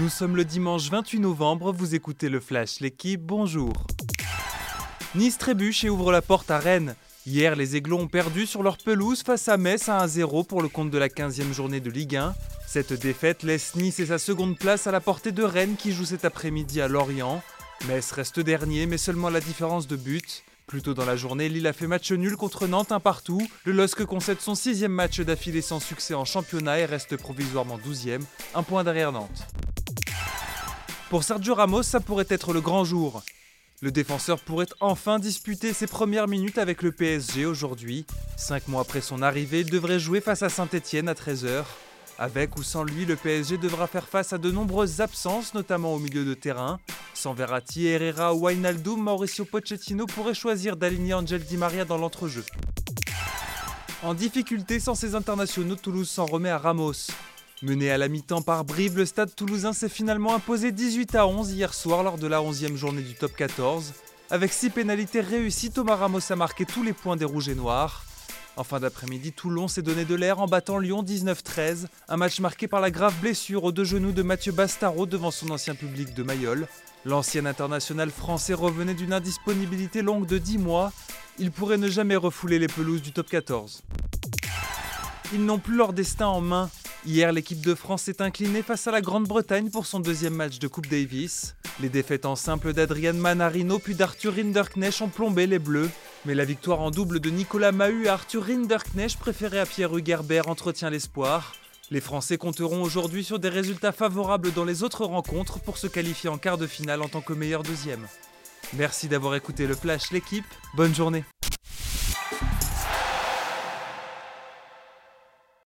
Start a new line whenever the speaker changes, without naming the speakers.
Nous sommes le dimanche 28 novembre, vous écoutez le Flash, l'équipe, bonjour. Nice trébuche et ouvre la porte à Rennes. Hier, les Aiglons ont perdu sur leur pelouse face à Metz à 1-0 pour le compte de la 15e journée de Ligue 1. Cette défaite laisse Nice et sa seconde place à la portée de Rennes qui joue cet après-midi à Lorient. Metz reste dernier, mais seulement la différence de but. Plus tôt dans la journée, Lille a fait match nul contre Nantes un partout. Le LOSC concède son sixième match d'affilée sans succès en championnat et reste provisoirement 12e, un point derrière Nantes. Pour Sergio Ramos, ça pourrait être le grand jour. Le défenseur pourrait enfin disputer ses premières minutes avec le PSG aujourd'hui. Cinq mois après son arrivée, il devrait jouer face à Saint-Etienne à 13h. Avec ou sans lui, le PSG devra faire face à de nombreuses absences, notamment au milieu de terrain. Sans Verratti, Herrera ou Wijnaldum, Mauricio Pochettino pourrait choisir d'aligner Angel Di Maria dans l'entrejeu. En difficulté sans ses internationaux, Toulouse s'en remet à Ramos. Mené à la mi-temps par Brive, le stade toulousain s'est finalement imposé 18 à 11 hier soir lors de la 11e journée du top 14. Avec 6 pénalités réussies, Thomas Ramos a marqué tous les points des Rouges et Noirs. En fin d'après-midi, Toulon s'est donné de l'air en battant Lyon 19-13, un match marqué par la grave blessure aux deux genoux de Mathieu Bastaro devant son ancien public de Mayol. L'ancien international français revenait d'une indisponibilité longue de 10 mois. Il pourrait ne jamais refouler les pelouses du top 14. Ils n'ont plus leur destin en main. Hier, l'équipe de France s'est inclinée face à la Grande-Bretagne pour son deuxième match de Coupe Davis. Les défaites en simple d'Adrian Manarino puis d'Arthur Rinderknecht ont plombé les Bleus. Mais la victoire en double de Nicolas Mahut et Arthur Rinderknecht, préféré à Pierre Hugerbert, entretient l'espoir. Les Français compteront aujourd'hui sur des résultats favorables dans les autres rencontres pour se qualifier en quart de finale en tant que meilleur deuxième. Merci d'avoir écouté le Flash l'équipe, bonne journée